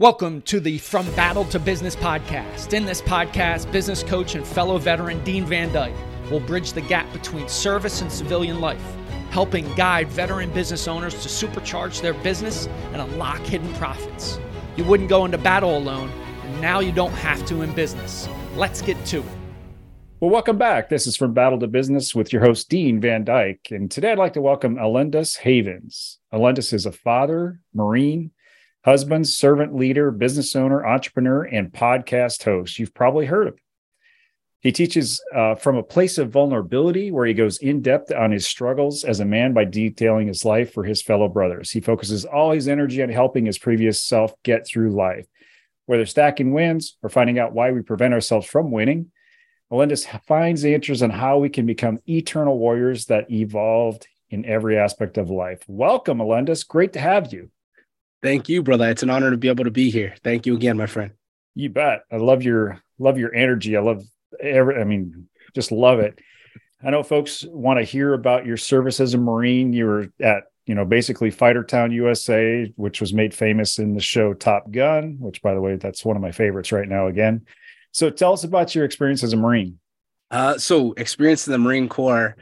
Welcome to the From Battle to Business podcast. In this podcast, business coach and fellow veteran Dean Van Dyke will bridge the gap between service and civilian life, helping guide veteran business owners to supercharge their business and unlock hidden profits. You wouldn't go into battle alone, and now you don't have to in business. Let's get to it. Well, welcome back. This is From Battle to Business with your host, Dean Van Dyke. And today I'd like to welcome Alundas Havens. Alundas is a father, Marine, husband, servant leader, business owner, entrepreneur, and podcast host. You've probably heard of him. He teaches uh, from a place of vulnerability where he goes in depth on his struggles as a man by detailing his life for his fellow brothers. He focuses all his energy on helping his previous self get through life, whether stacking wins or finding out why we prevent ourselves from winning. Melendez finds answers on how we can become eternal warriors that evolved in every aspect of life. Welcome, Melendez. Great to have you. Thank you, brother. It's an honor to be able to be here. Thank you again, my friend. You bet. I love your love your energy. I love every I mean, just love it. I know folks want to hear about your service as a Marine. You were at, you know, basically Fighter Town USA, which was made famous in the show Top Gun, which by the way, that's one of my favorites right now again. So tell us about your experience as a Marine. Uh, so experience in the Marine Corps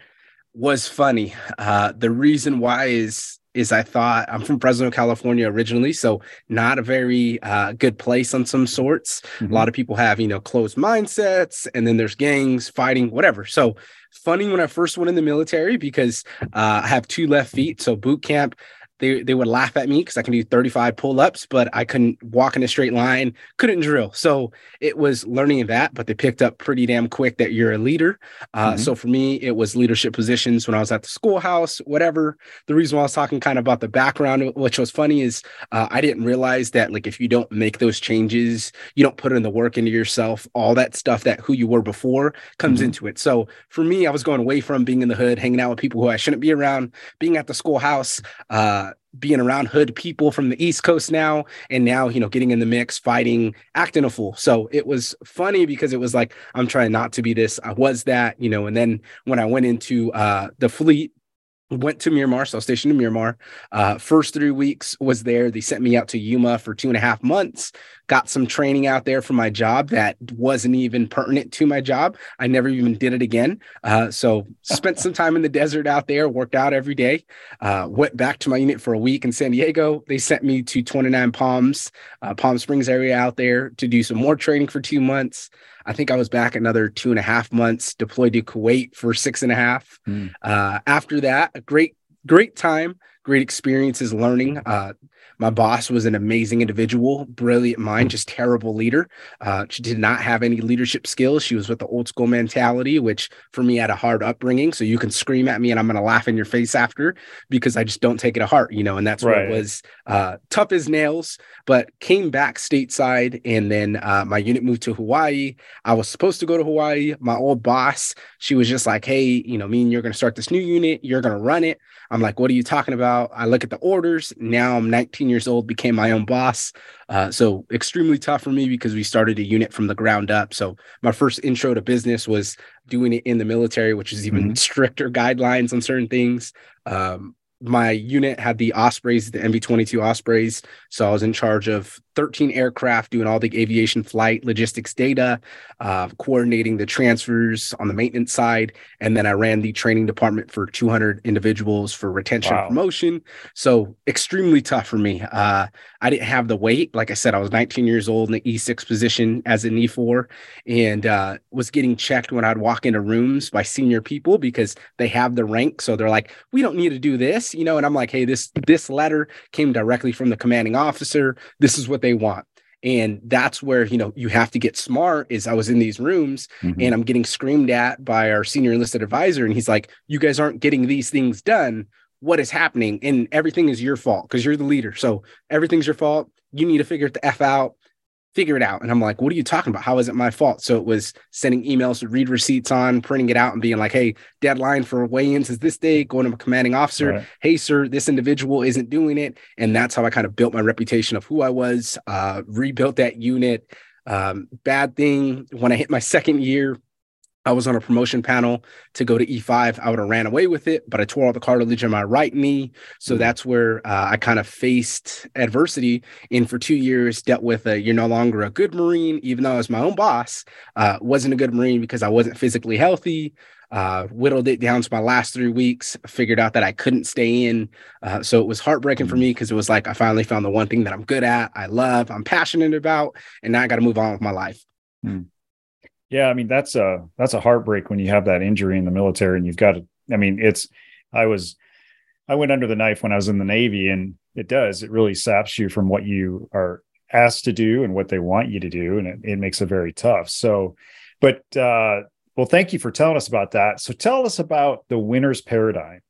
was funny. Uh, the reason why is is I thought I'm from Fresno, California originally, so not a very uh, good place on some sorts. Mm-hmm. A lot of people have, you know, closed mindsets, and then there's gangs fighting, whatever. So funny when I first went in the military because uh, I have two left feet. So boot camp, they they would laugh at me because I can do 35 pull-ups, but I couldn't walk in a straight line, couldn't drill. So it was learning that, but they picked up pretty damn quick that you're a leader. Uh, mm-hmm. So for me, it was leadership positions when I was at the schoolhouse, whatever. The reason why I was talking kind of about the background, which was funny, is uh, I didn't realize that like if you don't make those changes, you don't put in the work into yourself, all that stuff that who you were before comes mm-hmm. into it. So for me, I was going away from being in the hood, hanging out with people who I shouldn't be around, being at the schoolhouse. Uh, being around hood people from the East Coast now, and now, you know, getting in the mix, fighting, acting a fool. So it was funny because it was like, I'm trying not to be this. I was that, you know, and then when I went into uh, the fleet, went to Miramar, so I was stationed in Miramar. Uh, first three weeks was there. They sent me out to Yuma for two and a half months. Got some training out there for my job that wasn't even pertinent to my job. I never even did it again. Uh, so spent some time in the desert out there, worked out every day. Uh, went back to my unit for a week in San Diego. They sent me to 29 Palms, uh, Palm Springs area out there to do some more training for two months. I think I was back another two and a half months, deployed to Kuwait for six and a half. Mm. Uh, after that, a great, great time, great experiences learning. Uh, my boss was an amazing individual, brilliant mind, just terrible leader. Uh, she did not have any leadership skills. She was with the old school mentality, which for me had a hard upbringing. So you can scream at me and I'm going to laugh in your face after because I just don't take it to heart, you know. And that's right. what was uh, tough as nails. But came back stateside, and then uh, my unit moved to Hawaii. I was supposed to go to Hawaii. My old boss, she was just like, "Hey, you know, me and you're going to start this new unit. You're going to run it." I'm like, "What are you talking about?" I look at the orders. Now I'm 19 19 years old, became my own boss. Uh, so extremely tough for me because we started a unit from the ground up. So my first intro to business was doing it in the military, which is even mm-hmm. stricter guidelines on certain things. Um, my unit had the Ospreys, the MV 22 Ospreys. So I was in charge of 13 aircraft doing all the aviation flight logistics data, uh, coordinating the transfers on the maintenance side. And then I ran the training department for 200 individuals for retention wow. promotion. So extremely tough for me. Uh, I didn't have the weight. Like I said, I was 19 years old in the E6 position as an E4 and uh, was getting checked when I'd walk into rooms by senior people because they have the rank. So they're like, we don't need to do this, you know? And I'm like, hey, this, this letter came directly from the commanding officer. This is what they want and that's where you know you have to get smart is i was in these rooms mm-hmm. and i'm getting screamed at by our senior enlisted advisor and he's like you guys aren't getting these things done what is happening and everything is your fault because you're the leader so everything's your fault you need to figure it the f out figure it out. And I'm like, what are you talking about? How is it my fault? So it was sending emails to read receipts on, printing it out, and being like, hey, deadline for weigh-ins is this day, going to a commanding officer. Right. Hey, sir, this individual isn't doing it. And that's how I kind of built my reputation of who I was, uh, rebuilt that unit. Um, bad thing when I hit my second year, I was on a promotion panel to go to E5. I would have ran away with it, but I tore all the cartilage in my right knee. So mm-hmm. that's where uh, I kind of faced adversity. And for two years, dealt with a, you're no longer a good Marine, even though I was my own boss. Uh, wasn't a good Marine because I wasn't physically healthy. Uh, whittled it down to my last three weeks. Figured out that I couldn't stay in. Uh, so it was heartbreaking for mm-hmm. me because it was like I finally found the one thing that I'm good at, I love, I'm passionate about, and now I got to move on with my life. Mm. Yeah, I mean that's a that's a heartbreak when you have that injury in the military and you've got to. I mean, it's I was I went under the knife when I was in the Navy, and it does it really saps you from what you are asked to do and what they want you to do, and it, it makes it very tough. So, but uh, well, thank you for telling us about that. So, tell us about the winner's paradigm.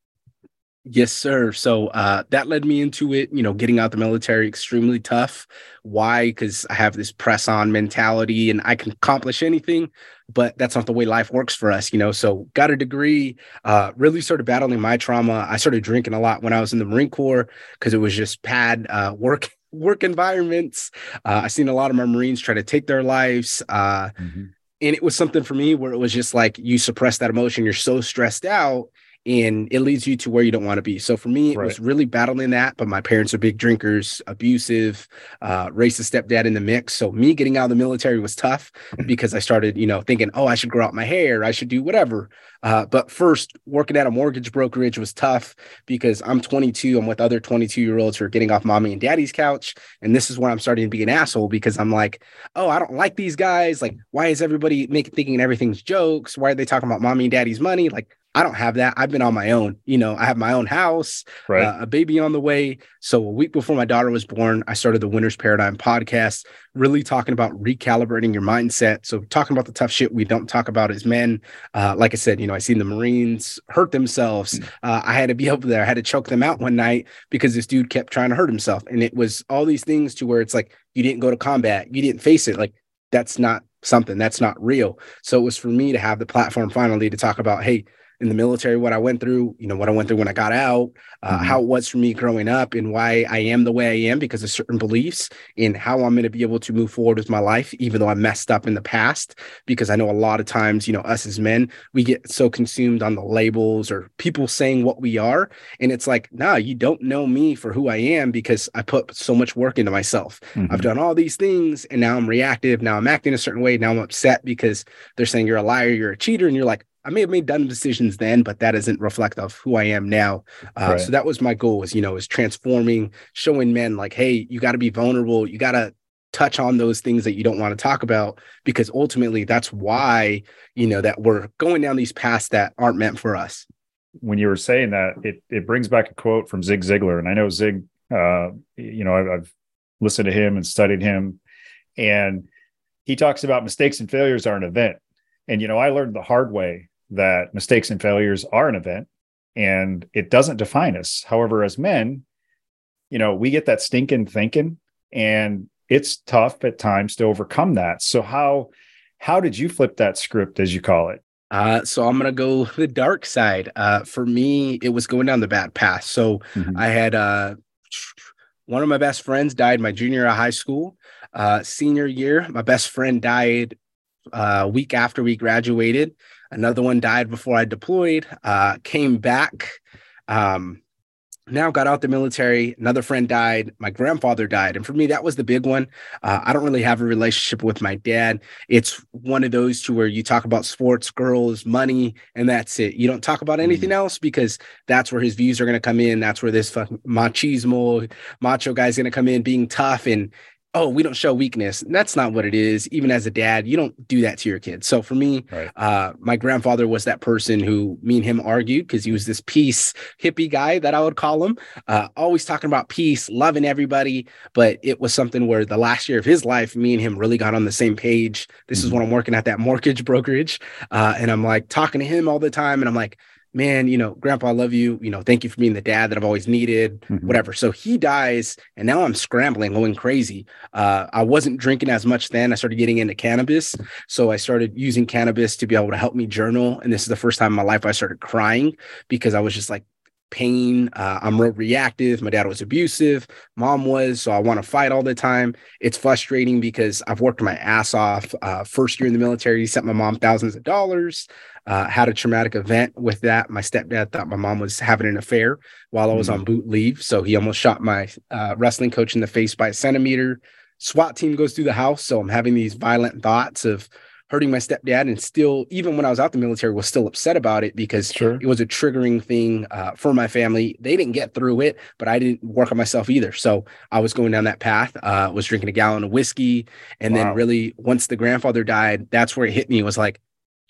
Yes, sir. So uh, that led me into it, you know, getting out the military extremely tough. Why? Because I have this press on mentality and I can accomplish anything, but that's not the way life works for us, you know. So got a degree, uh, really started battling my trauma. I started drinking a lot when I was in the Marine Corps because it was just pad uh, work work environments. Uh, I seen a lot of my Marines try to take their lives. Uh, mm-hmm. And it was something for me where it was just like you suppress that emotion. You're so stressed out and it leads you to where you don't want to be. So for me, it right. was really battling that. But my parents are big drinkers, abusive, uh, racist stepdad in the mix. So me getting out of the military was tough because I started, you know, thinking, oh, I should grow out my hair, I should do whatever. Uh, but first, working at a mortgage brokerage was tough because I'm 22. I'm with other 22 year olds who are getting off mommy and daddy's couch, and this is where I'm starting to be an asshole because I'm like, oh, I don't like these guys. Like, why is everybody making thinking everything's jokes? Why are they talking about mommy and daddy's money? Like, I don't have that. I've been on my own. You know, I have my own house, right. uh, a baby on the way. So a week before my daughter was born, I started the Winner's Paradigm podcast, really talking about recalibrating your mindset. So talking about the tough shit we don't talk about as men. Uh, like I said, you know, I seen the Marines hurt themselves. Mm. Uh, I had to be over there. I had to choke them out one night because this dude kept trying to hurt himself, and it was all these things to where it's like you didn't go to combat, you didn't face it. Like that's not something that's not real. So it was for me to have the platform finally to talk about, hey in the military, what I went through, you know, what I went through when I got out, uh, mm-hmm. how it was for me growing up, and why I am the way I am because of certain beliefs, and how I'm going to be able to move forward with my life, even though I messed up in the past. Because I know a lot of times, you know, us as men, we get so consumed on the labels or people saying what we are. And it's like, nah, you don't know me for who I am because I put so much work into myself. Mm-hmm. I've done all these things, and now I'm reactive. Now I'm acting a certain way. Now I'm upset because they're saying you're a liar, you're a cheater. And you're like, I may have made dumb decisions then, but that isn't reflective of who I am now. Uh, right. So that was my goal was, you know, is transforming, showing men like, hey, you got to be vulnerable. You got to touch on those things that you don't want to talk about because ultimately that's why, you know, that we're going down these paths that aren't meant for us. When you were saying that, it, it brings back a quote from Zig Ziglar. And I know Zig, uh, you know, I've, I've listened to him and studied him. And he talks about mistakes and failures are an event. And, you know, I learned the hard way that mistakes and failures are an event and it doesn't define us. However, as men, you know, we get that stinking thinking and it's tough at times to overcome that. So how how did you flip that script as you call it? Uh, so I'm gonna go the dark side. Uh, for me, it was going down the bad path. So mm-hmm. I had uh, one of my best friends died my junior year of high school. Uh, senior year, my best friend died a uh, week after we graduated. Another one died before I deployed, uh, came back. Um, now got out the military. Another friend died. My grandfather died. And for me, that was the big one. Uh, I don't really have a relationship with my dad. It's one of those to where you talk about sports, girls, money, and that's it. You don't talk about anything mm-hmm. else because that's where his views are going to come in. That's where this fucking machismo, macho guy's going to come in being tough. And oh, we don't show weakness. And that's not what it is. Even as a dad, you don't do that to your kids. So for me, right. uh, my grandfather was that person who me and him argued because he was this peace hippie guy that I would call him, uh, always talking about peace, loving everybody. But it was something where the last year of his life, me and him really got on the same page. This mm-hmm. is when I'm working at that mortgage brokerage. Uh, and I'm like talking to him all the time. And I'm like, man, you know, grandpa, I love you. You know, thank you for being the dad that I've always needed, mm-hmm. whatever. So he dies, and now I'm scrambling, going crazy. Uh, I wasn't drinking as much then. I started getting into cannabis. So I started using cannabis to be able to help me journal. And this is the first time in my life I started crying because I was just like, pain. Uh, I'm real reactive. My dad was abusive. Mom was. So I want to fight all the time. It's frustrating because I've worked my ass off. Uh, first year in the military, sent my mom thousands of dollars. Uh, had a traumatic event with that. My stepdad thought my mom was having an affair while I was mm-hmm. on boot leave. So he almost shot my uh, wrestling coach in the face by a centimeter. SWAT team goes through the house. So I'm having these violent thoughts of hurting my stepdad and still even when i was out the military was still upset about it because sure. it was a triggering thing uh, for my family. They didn't get through it but i didn't work on myself either. So i was going down that path uh, was drinking a gallon of whiskey and wow. then really once the grandfather died that's where it hit me. It was like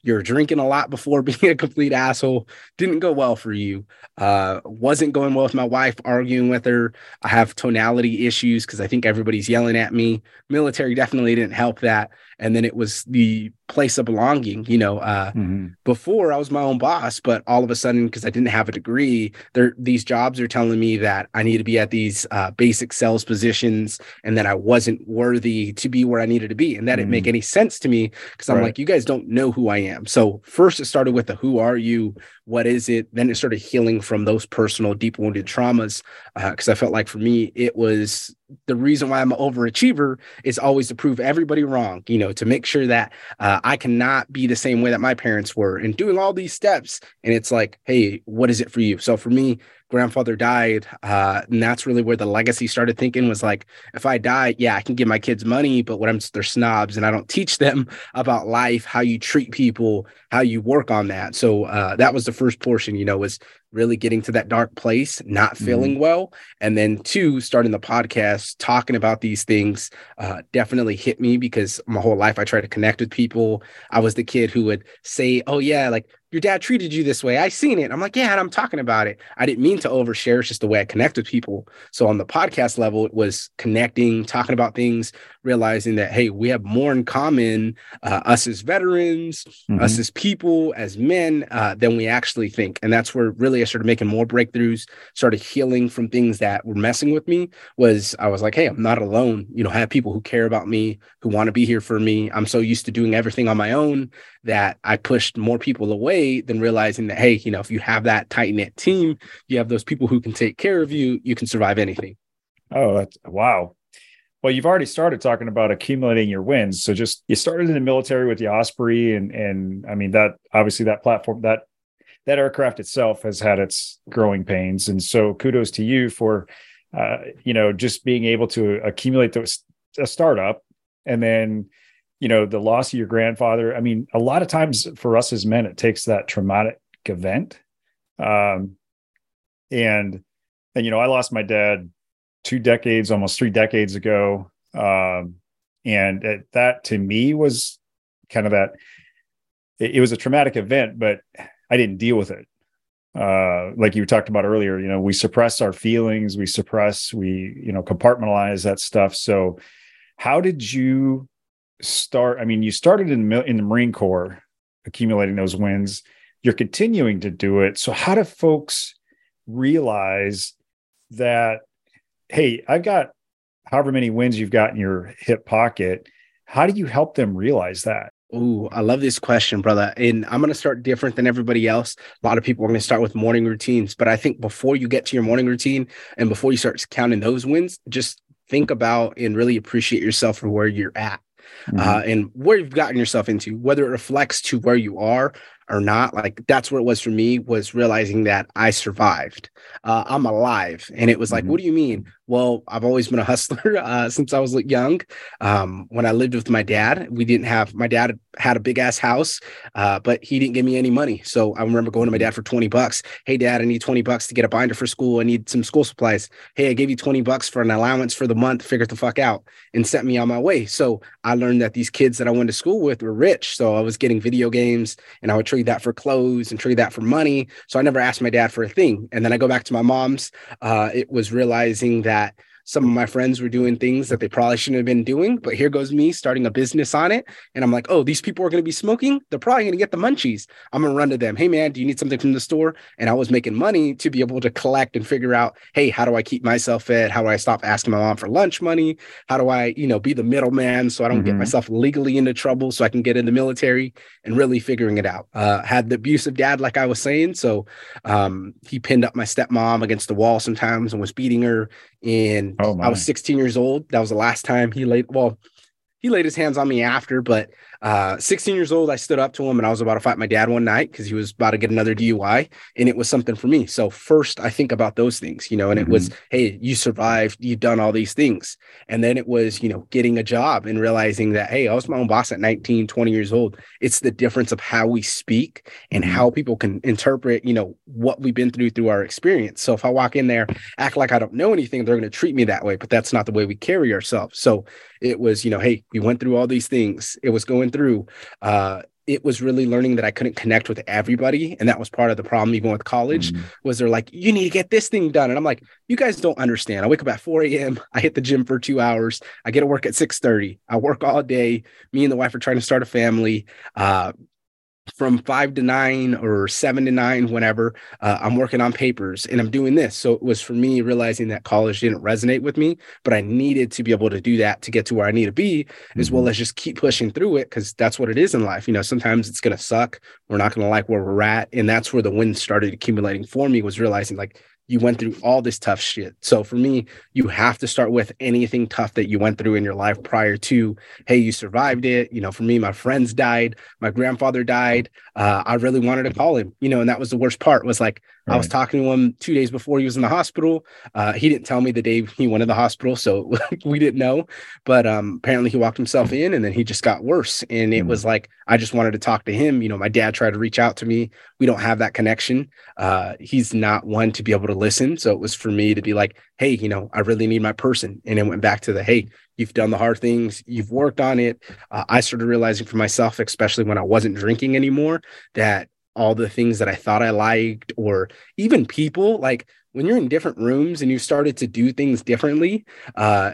you're drinking a lot before being a complete asshole. Didn't go well for you. Uh, wasn't going well with my wife arguing with her. I have tonality issues because i think everybody's yelling at me. Military definitely didn't help that and then it was the place of belonging you know uh, mm-hmm. before i was my own boss but all of a sudden because i didn't have a degree there these jobs are telling me that i need to be at these uh, basic sales positions and that i wasn't worthy to be where i needed to be and that mm-hmm. didn't make mm. any sense to me because i'm right. like you guys don't know who i am so first it started with the who are you what is it then it started healing from those personal deep wounded traumas because uh, i felt like for me it was the reason why I'm an overachiever is always to prove everybody wrong, you know, to make sure that uh, I cannot be the same way that my parents were and doing all these steps. And it's like, hey, what is it for you? So for me, grandfather died uh, and that's really where the legacy started thinking was like if i die yeah i can give my kids money but what i'm they're snobs and i don't teach them about life how you treat people how you work on that so uh, that was the first portion you know was really getting to that dark place not feeling mm-hmm. well and then two starting the podcast talking about these things uh, definitely hit me because my whole life i tried to connect with people i was the kid who would say oh yeah like your dad treated you this way. I seen it. I'm like, yeah, and I'm talking about it. I didn't mean to overshare. It's just the way I connect with people. So on the podcast level, it was connecting, talking about things, realizing that hey, we have more in common, uh, us as veterans, mm-hmm. us as people, as men, uh, than we actually think. And that's where really I started making more breakthroughs, started healing from things that were messing with me. Was I was like, hey, I'm not alone. You know, I have people who care about me, who want to be here for me. I'm so used to doing everything on my own that I pushed more people away than realizing that, hey, you know, if you have that tight knit team, you have those people who can take care of you, you can survive anything. Oh, that's wow. Well, you've already started talking about accumulating your wins. So just you started in the military with the Osprey and and I mean that obviously that platform that that aircraft itself has had its growing pains. And so kudos to you for uh, you know, just being able to accumulate those a startup and then you know the loss of your grandfather i mean a lot of times for us as men it takes that traumatic event um and and you know i lost my dad two decades almost three decades ago um and that to me was kind of that it, it was a traumatic event but i didn't deal with it uh, like you talked about earlier, you know, we suppress our feelings, we suppress, we, you know, compartmentalize that stuff. So, how did you start? I mean, you started in in the Marine Corps, accumulating those wins. You're continuing to do it. So how do folks realize that? Hey, I've got however many wins you've got in your hip pocket. How do you help them realize that? Ooh, I love this question, brother. And I'm going to start different than everybody else. A lot of people are going to start with morning routines, but I think before you get to your morning routine and before you start counting those wins, just think about and really appreciate yourself for where you're at mm-hmm. uh, and where you've gotten yourself into, whether it reflects to where you are or not like that's what it was for me was realizing that i survived uh, i'm alive and it was like mm-hmm. what do you mean well i've always been a hustler uh, since i was young. Um, when i lived with my dad we didn't have my dad had a big ass house uh, but he didn't give me any money. So i remember going to my dad for 20 bucks. Hey dad i need 20 bucks to get a binder for school. I need some school supplies. Hey i gave you 20 bucks for an allowance for the month. Figure the fuck out and sent me on my way. So i learned that these kids that i went to school with were rich. So i was getting video games and i would trade that for clothes and trade that for money. So I never asked my dad for a thing. And then I go back to my mom's. Uh, it was realizing that that some of my friends were doing things that they probably shouldn't have been doing, but here goes me starting a business on it. And I'm like, oh, these people are going to be smoking. They're probably going to get the munchies. I'm going to run to them. Hey, man, do you need something from the store? And I was making money to be able to collect and figure out, hey, how do I keep myself fed? How do I stop asking my mom for lunch money? How do I, you know, be the middleman so I don't mm-hmm. get myself legally into trouble so I can get in the military and really figuring it out. Uh, had the abusive dad, like I was saying. So um, he pinned up my stepmom against the wall sometimes and was beating her. And oh I was 16 years old. That was the last time he laid, well, he laid his hands on me after, but uh, 16 years old, I stood up to him and I was about to fight my dad one night because he was about to get another DUI. And it was something for me. So, first, I think about those things, you know, and mm-hmm. it was, mm-hmm. hey, you survived, you've done all these things. And then it was, you know, getting a job and realizing that, hey, I was my own boss at 19, 20 years old. It's the difference of how we speak and mm-hmm. how people can interpret, you know, what we've been through through our experience. So, if I walk in there, act like I don't know anything, they're going to treat me that way. But that's not the way we carry ourselves. So, it was, you know, hey, we went through all these things. It was going through. Uh, it was really learning that I couldn't connect with everybody. And that was part of the problem, even with college, mm-hmm. was they're like, you need to get this thing done. And I'm like, you guys don't understand. I wake up at 4 a.m. I hit the gym for two hours. I get to work at 6:30. I work all day. Me and the wife are trying to start a family. Uh, from five to nine or seven to nine, whenever uh, I'm working on papers and I'm doing this. So it was for me realizing that college didn't resonate with me, but I needed to be able to do that to get to where I need to be, mm-hmm. as well mm-hmm. as just keep pushing through it because that's what it is in life. You know, sometimes it's going to suck. We're not going to like where we're at. And that's where the wins started accumulating for me was realizing like, you went through all this tough shit. So for me, you have to start with anything tough that you went through in your life prior to, hey, you survived it. You know, for me, my friends died, my grandfather died. Uh, I really wanted to call him, you know, and that was the worst part was like, right. I was talking to him two days before he was in the hospital. Uh, he didn't tell me the day he went to the hospital. So we didn't know, but um, apparently he walked himself in and then he just got worse. And it mm-hmm. was like, I just wanted to talk to him. You know, my dad tried to reach out to me. We don't have that connection. Uh, he's not one to be able to listen. So it was for me to be like, hey, you know, I really need my person. And it went back to the, hey, you've done the hard things, you've worked on it. Uh, I started realizing for myself, especially when I wasn't drinking anymore, that all the things that I thought I liked, or even people, like when you're in different rooms and you started to do things differently, uh,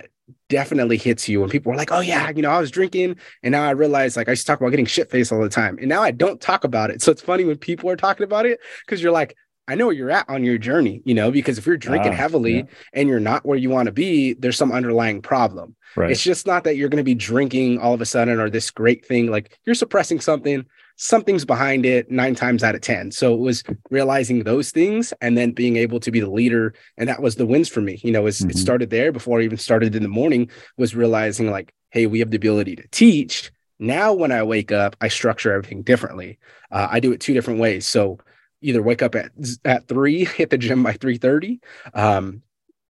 definitely hits you. And people are like, oh, yeah, you know, I was drinking. And now I realize, like, I used to talk about getting shit faced all the time. And now I don't talk about it. So it's funny when people are talking about it because you're like, I know where you're at on your journey, you know, because if you're drinking uh, heavily yeah. and you're not where you want to be, there's some underlying problem. Right. It's just not that you're going to be drinking all of a sudden or this great thing. Like you're suppressing something, something's behind it nine times out of 10. So it was realizing those things and then being able to be the leader. And that was the wins for me. You know, mm-hmm. it started there before I even started in the morning, was realizing like, hey, we have the ability to teach. Now, when I wake up, I structure everything differently. Uh, I do it two different ways. So either wake up at at three, hit the gym by three thirty, um,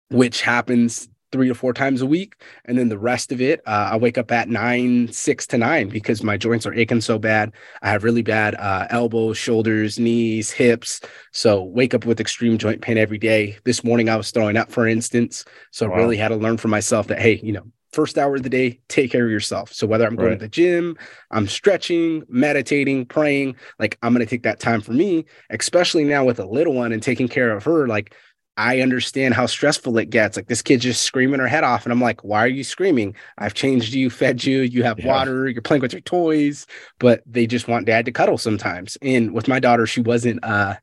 which happens three to four times a week, and then the rest of it, uh, I wake up at nine, six to nine because my joints are aching so bad. I have really bad uh, elbows, shoulders, knees, hips. So wake up with extreme joint pain every day. This morning I was throwing up, for instance. So wow. really had to learn for myself that hey, you know, first hour of the day, take care of yourself. So whether I'm going right. to the gym, I'm stretching, meditating, praying, like I'm going to take that time for me, especially now with a little one and taking care of her. Like I understand how stressful it gets. Like this kid's just screaming her head off. And I'm like, why are you screaming? I've changed you, fed you, you have yeah. water, you're playing with your toys, but they just want dad to cuddle sometimes. And with my daughter, she wasn't uh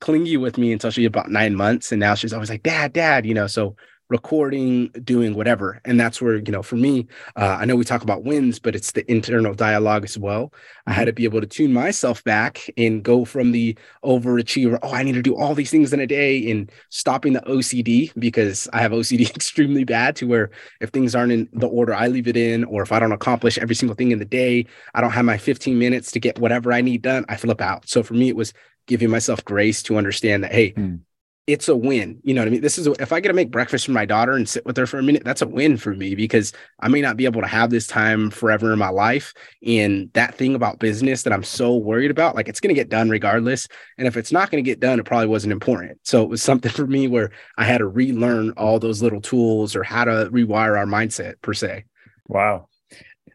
clingy with me until she was about nine months. And now she's always like, Dad, Dad, you know. So recording, doing whatever. And that's where, you know, for me, uh, I know we talk about wins, but it's the internal dialogue as well. I had to be able to tune myself back and go from the overachiever, oh, I need to do all these things in a day, and stopping the OCD because I have OCD extremely bad to where if things aren't in the order I leave it in, or if I don't accomplish every single thing in the day, I don't have my 15 minutes to get whatever I need done, I flip out. So for me, it was giving myself grace to understand that, hey, mm it's a win. You know what I mean? This is if I get to make breakfast for my daughter and sit with her for a minute, that's a win for me because I may not be able to have this time forever in my life. And that thing about business that I'm so worried about, like it's going to get done regardless. And if it's not going to get done, it probably wasn't important. So it was something for me where I had to relearn all those little tools or how to rewire our mindset per se. Wow.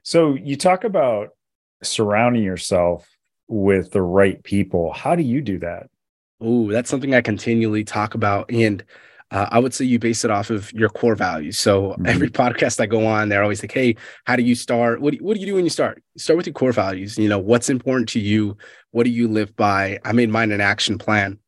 So you talk about surrounding yourself with the right people. How do you do that? Oh, that's something I continually talk about. And uh, I would say you base it off of your core values. So mm-hmm. every podcast I go on, they're always like, "Hey, how do you start? What do, what do you do when you start? Start with your core values. You know what's important to you. What do you live by? I made mine an action plan.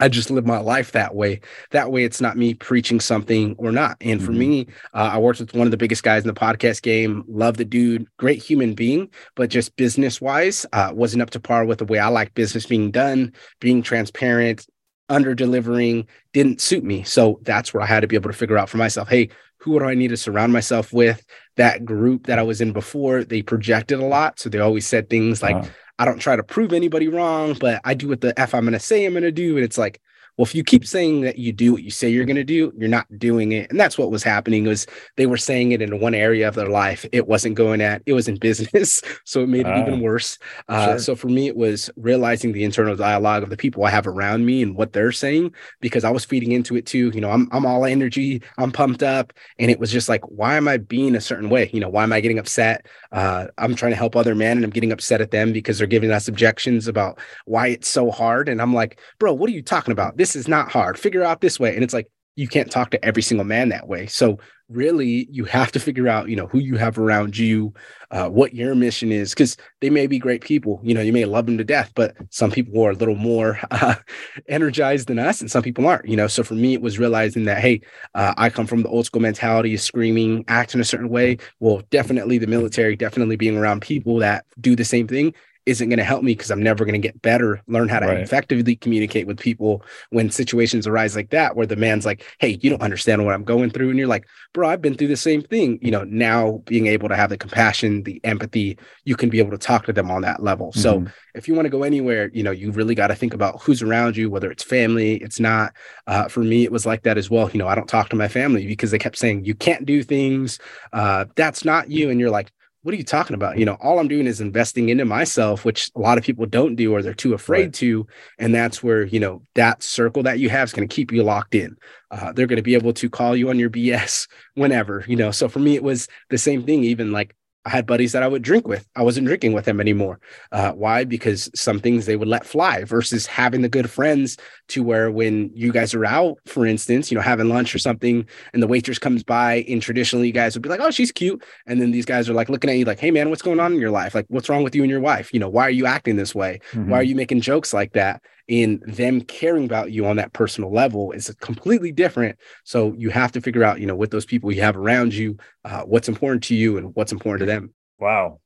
I just live my life that way. That way, it's not me preaching something or not. And for mm-hmm. me, uh, I worked with one of the biggest guys in the podcast game. Love the dude, great human being, but just business wise, uh, wasn't up to par with the way I like business being done, being transparent, under delivering didn't suit me. So that's where I had to be able to figure out for myself, hey, who do I need to surround myself with? That group that I was in before, they projected a lot. So they always said things like, uh-huh. I don't try to prove anybody wrong, but I do what the F I'm going to say I'm going to do. And it's like, well, if you keep saying that you do what you say you're going to do, you're not doing it. And that's what was happening was they were saying it in one area of their life. It wasn't going at, it was in business. So it made it uh, even ah, worse. Uh, sure. So for me, it was realizing the internal dialogue of the people I have around me and what they're saying, because I was feeding into it too. You know, I'm, I'm all energy, I'm pumped up. And it was just like, why am I being a certain way? You know, why am I getting upset? Uh, I'm trying to help other men and I'm getting upset at them because they're giving us objections about why it's so hard. And I'm like, bro, what are you talking about? This this is not hard. Figure out this way. And it's like, you can't talk to every single man that way. So really, you have to figure out, you know, who you have around you, uh, what your mission is, because they may be great people. You know, you may love them to death, but some people are a little more uh, energized than us, and some people aren't. You know, so for me, it was realizing that hey, uh, I come from the old school mentality of screaming, acting a certain way. Well, definitely the military, definitely being around people that do the same thing isn't going to help me because I'm never going to get better, learn how to right. effectively communicate with people when situations arise like that, where the man's like, Hey, you don't understand what I'm going through. And you're like, Bro, I've been through the same thing. You know, now being able to have the compassion, the empathy, you can be able to talk to them on that level. Mm-hmm. So if you want to go anywhere, you know, you really got to think about who's around you, whether it's family, it's not. Uh, for me, it was like that as well. You know, I don't talk to my family because they kept saying, You can't do things. Uh, that's not you. And you're like, what are you talking about? You know, all I'm doing is investing into myself, which a lot of people don't do or they're too afraid right. to. And that's where, you know, that circle that you have is going to keep you locked in. Uh, they're going to be able to call you on your BS whenever, you know. So for me, it was the same thing, even like I had buddies that I would drink with. I wasn't drinking with them anymore. Uh, why? Because some things they would let fly versus having the good friends to where when you guys are out, for instance, you know, having lunch or something, and the waitress comes by, and traditionally you guys would be like, oh, she's cute. And then these guys are like looking at you like, hey, man, what's going on in your life? Like, what's wrong with you and your wife? You know, why are you acting this way? Mm-hmm. Why are you making jokes like that? In them caring about you on that personal level is completely different. So you have to figure out, you know, with those people you have around you, uh, what's important to you and what's important to them. Wow.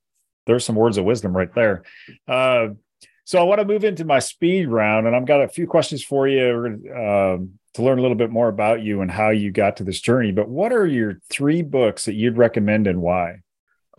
There's some words of wisdom right there. Uh, so I want to move into my speed round, and I've got a few questions for you uh, to learn a little bit more about you and how you got to this journey. But what are your three books that you'd recommend and why?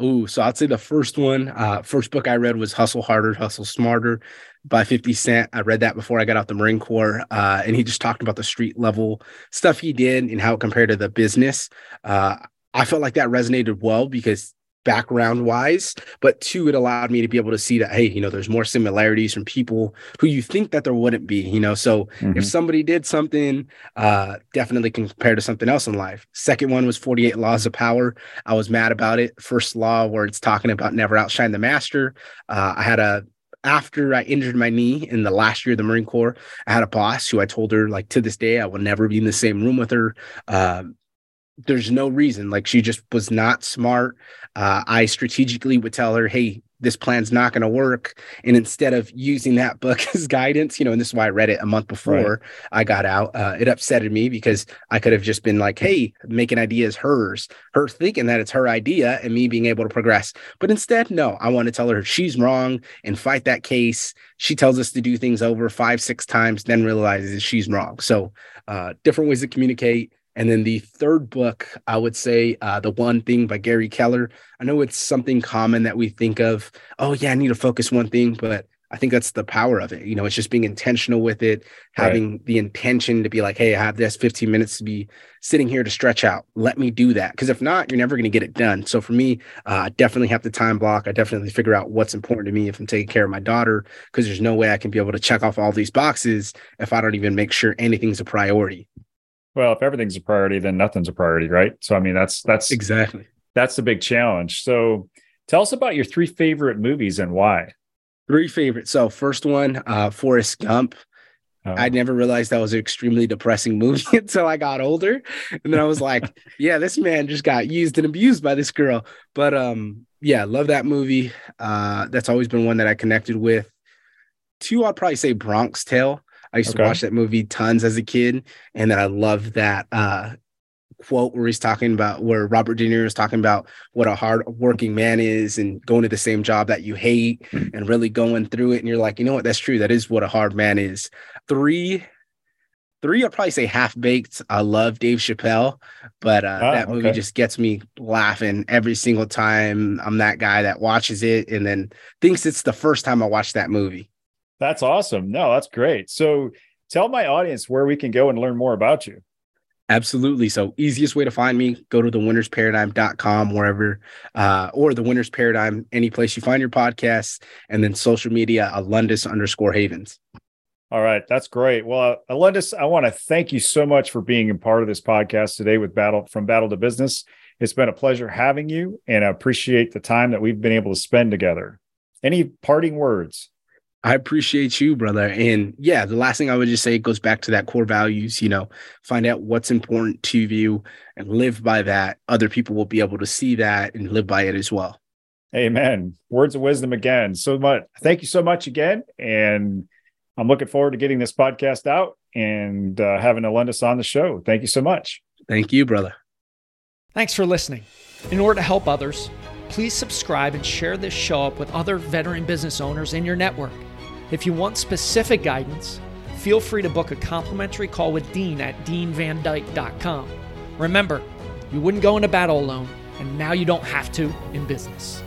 Oh, so I'd say the first one, uh, first book I read was Hustle Harder, Hustle Smarter by 50 Cent. I read that before I got out the Marine Corps. Uh, and he just talked about the street level stuff he did and how it compared to the business. Uh, I felt like that resonated well because background wise, but two, it allowed me to be able to see that, hey, you know, there's more similarities from people who you think that there wouldn't be, you know. So mm-hmm. if somebody did something, uh, definitely compare to something else in life. Second one was 48 Laws of Power. I was mad about it. First law where it's talking about never outshine the master. Uh, I had a after I injured my knee in the last year of the Marine Corps, I had a boss who I told her, like, to this day, I will never be in the same room with her. Um, there's no reason. Like she just was not smart. Uh, I strategically would tell her, "Hey, this plan's not going to work," and instead of using that book as guidance, you know, and this is why I read it a month before right. I got out. Uh, it upsetted me because I could have just been like, "Hey, making ideas hers," her thinking that it's her idea, and me being able to progress. But instead, no, I want to tell her she's wrong and fight that case. She tells us to do things over five, six times, then realizes she's wrong. So, uh, different ways to communicate and then the third book, I would say, uh, The One Thing by Gary Keller. I know it's something common that we think of, oh, yeah, I need to focus one thing, but I think that's the power of it. You know, it's just being intentional with it, having right. the intention to be like, hey, I have this 15 minutes to be sitting here to stretch out. Let me do that. Because if not, you're never going to get it done. So for me, uh, I definitely have the time block. I definitely figure out what's important to me if I'm taking care of my daughter, because there's no way I can be able to check off all these boxes if I don't even make sure anything's a priority. Well, if everything's a priority, then nothing's a priority, right? So I mean, that's that's exactly that's the big challenge. So tell us about your three favorite movies and why. Three favorite. So first one, uh, Forrest Gump. Oh. I never realized that was an extremely depressing movie until I got older. And then I was like, yeah, this man just got used and abused by this girl. But um, yeah, love that movie. Uh, that's always been one that I connected with. Two, I'd probably say Bronx Tale. I used okay. to watch that movie tons as a kid, and then I love that uh, quote where he's talking about where Robert De Niro is talking about what a hard working man is and going to the same job that you hate and really going through it. And you're like, you know what? That's true. That is what a hard man is. Three, three, I'd probably say half baked. I love Dave Chappelle, but uh, oh, that movie okay. just gets me laughing every single time. I'm that guy that watches it and then thinks it's the first time I watched that movie. That's awesome. No, that's great. So tell my audience where we can go and learn more about you. Absolutely. So easiest way to find me, go to the winnersparadigm.com, wherever, uh, or the winners paradigm, any place you find your podcasts, and then social media, Alundas underscore Havens. All right. That's great. Well, uh, Alundas, I want to thank you so much for being a part of this podcast today with Battle from Battle to Business. It's been a pleasure having you and I appreciate the time that we've been able to spend together. Any parting words? I appreciate you, brother. And yeah, the last thing I would just say goes back to that core values, you know, find out what's important to you and live by that. Other people will be able to see that and live by it as well. Amen. Words of wisdom again. So much. Thank you so much again. And I'm looking forward to getting this podcast out and uh, having Alundas on the show. Thank you so much. Thank you, brother. Thanks for listening. In order to help others, please subscribe and share this show up with other veteran business owners in your network. If you want specific guidance, feel free to book a complimentary call with Dean at deanvandyke.com. Remember, you wouldn't go into battle alone, and now you don't have to in business.